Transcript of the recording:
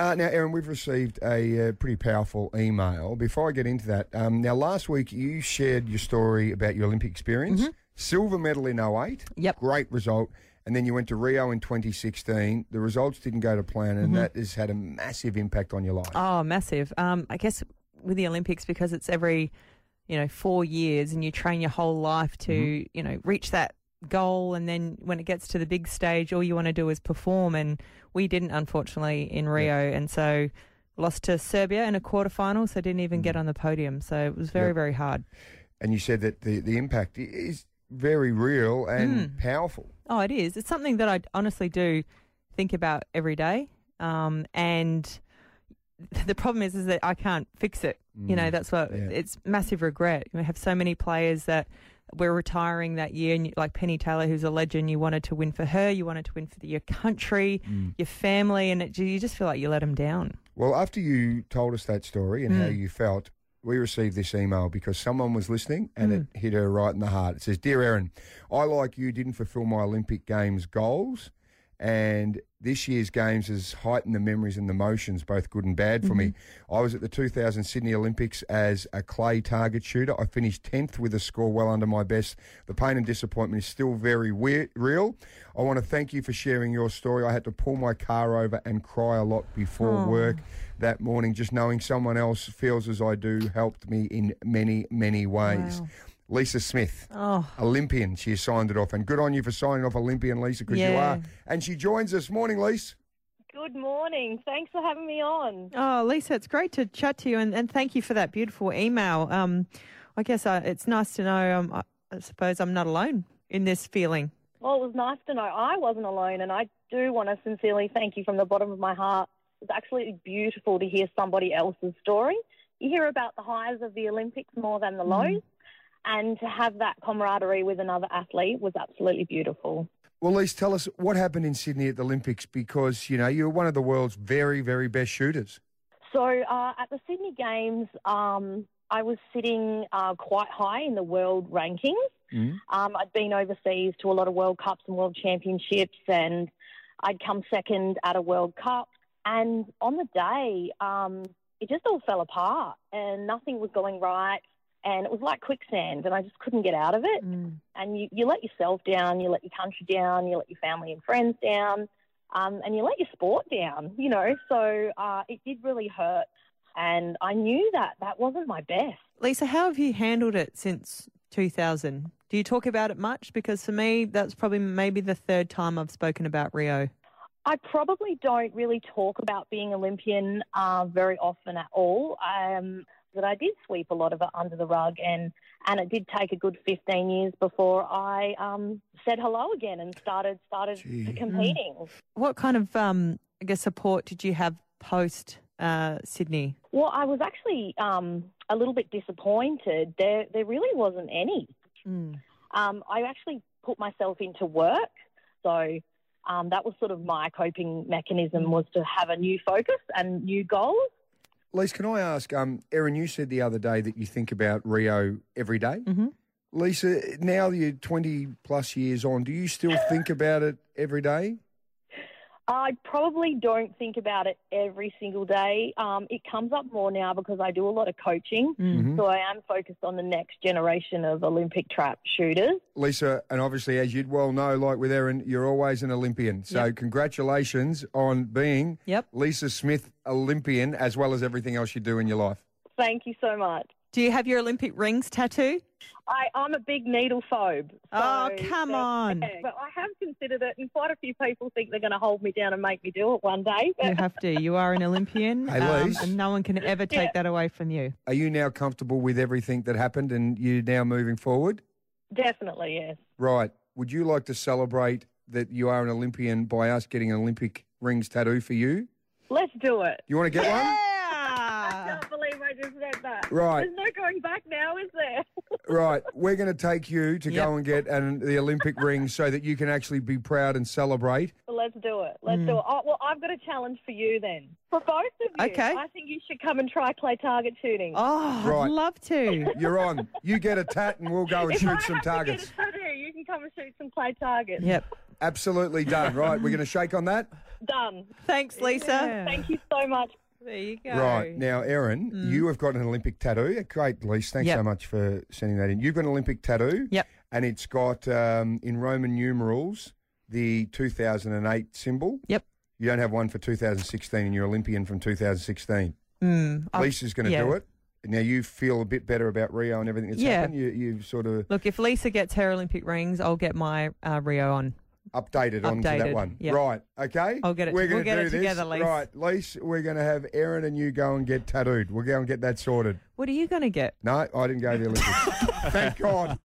Uh, now, Erin, we've received a uh, pretty powerful email. Before I get into that, um, now last week you shared your story about your Olympic experience. Silver medal in 08. Yep. Great result. And then you went to Rio in 2016. The results didn't go to plan, and that has had a massive impact on your life. Oh, massive. Um, I guess with the Olympics, because it's every, you know, four years and you train your whole life to, Mm-hmm. you know, reach that goal. And then when it gets to the big stage, all you want to do is perform. And we didn't, unfortunately, in Rio. And so lost to Serbia in a quarterfinal, so didn't even get on the podium. So it was very, Mm. Yep. very hard. And you said that the, the impact is very real and powerful. Oh, it is. It's something that I honestly do think about every day. Um, and the problem is, is that I can't fix it. You know, that's what yeah. it's massive regret. We have so many players that we're retiring that year, and you, like Penny Taylor, who's a legend. You wanted to win for her. You wanted to win for the, your country, mm. your family, and it, you just feel like you let them down. Well, after you told us that story and how mm. you felt, we received this email because someone was listening and it mm. hit her right in the heart. It says, Dear Erin, I, like you, didn't fulfill my Olympic Games goals. And this year's Games has heightened the memories and the emotions, both good and bad, for me. Mm-hmm. I was at the 2000 Sydney Olympics as a clay target shooter. I finished 10th with a score well under my best. The pain and disappointment is still very real. I want to thank you for sharing your story. I had to pull my car over and cry a lot before work that morning. Just knowing someone else feels as I do helped me in many, many ways. Wow. Lisa Smith, Oh, Olympian, she has signed it off. And good on you for signing off Olympian, Lisa, because you are. And she joins us. Morning, Lisa. Good morning. Thanks for having me on. oh, Lisa, it's great to chat to you, and, and thank you for that beautiful email. Um, I guess uh, it's nice to know. Um, I, I suppose I'm not alone in this feeling. Well, it was nice to know I wasn't alone, and I do want to sincerely thank you from the bottom of my heart. It's absolutely beautiful to hear somebody else's story. You hear about the highs of the Olympics more than the lows, and to have that camaraderie with another athlete was absolutely beautiful. Well, Lisa, tell us what happened in Sydney at the Olympics because, you know, you're one of the world's very, very best shooters. So uh, at the Sydney Games, um, I was sitting uh, quite high in the world rankings. Mhm. Um, I'd been overseas to a lot of World Cups and World Championships, and I'd come second at a World Cup. And on the day, um, it just all fell apart, and nothing was going right. And it was like quicksand, and I just couldn't get out of it. And you, you let yourself down, you let your country down, you let your family and friends down, um, and you let your sport down, you know. So uh, it did really hurt. And I knew that that wasn't my best. Lisa, how have you handled it since 2000? Do you talk about it much? Because for me, that's probably maybe the third time I've spoken about Rio. I probably don't really talk about being Olympian uh, very often at all. Um, but I did sweep a lot of it under the rug, and and it did take a good 15 years before I um, said hello again and started started Gee. competing. What kind of, um, I guess, support did you have post uh, Sydney? Well, I was actually um, a little bit disappointed. There there really wasn't any. Mm. Um, I actually put myself into work, so um, that was sort of my coping mechanism was to have a new focus and new goals. Lisa, can I ask, um, Erin, you said the other day that you think about Rio every day. Mhm. Lisa, now you're 20 plus years on, do you still think about it every day? I probably don't think about it every single day. Um, it comes up more now because I do a lot of coaching. Mhm. So I am focused on the next generation of Olympic trap shooters. Lisa, and obviously, as you'd well know, like with Erin, you're always an Olympian. So, Yep. congratulations on being Yep. Lisa Smith Olympian, as well as everything else you do in your life. Thank you so much. Do you have your Olympic rings tattoo? I, I'm a big needle phobe. Oh, come that- on. yeah, but I have considered it, and quite a few people think they're going to hold me down and make me do it one day. You have to. You are an Olympian, um, Hey, Lise. and no one can ever take Yeah. that away from you. Are you now comfortable with everything that happened and you're now moving forward? Definitely, yes. Right. Would you like to celebrate that you are an Olympian by us getting an Olympic rings tattoo for you? Let's do it. You want to get one? Right. There's no going back now, is there? Right. We're going to take you to Yep. go and get an, the Olympic ring so that you can actually be proud and celebrate. Well, let's do it. Let's Mm. do it. Oh, well, I've got a challenge for you then. For both of you. Okay. I think you should come and try clay target shooting. Oh, Right. I'd love to. You're on. You get a tat and we'll go and if I shoot have some to targets. get a tattoo, you can come and shoot some clay targets. Yep. Absolutely done. Right, we're going to shake on that. Done. Thanks, Lisa. Yeah. Thank you so much. There you go. Right now, Erin, you have got an Olympic tattoo. Great, Lise. Thanks Yep. so much for sending that in. You've got an Olympic tattoo. Yep. And it's got um, in Roman numerals the 2008 symbol. Yep. You don't have one for 2016, and you're Olympian from 2016. Mm, Lisa's going to yeah. do it. Now you feel a bit better about Rio and everything that's Yeah. happened. You, you've sort of Look, if Lisa gets her Olympic rings, I'll get my uh, Rio on. Updated, onto that one. yep. Right. Okay. I'll get it- We're we'll gonna get do it this. together, Lise. Right, Lise. We're going to have Erin and you go and get tattooed. We'll go and get that sorted. What are you going to get? No, I didn't go to the Olympics. Thank God.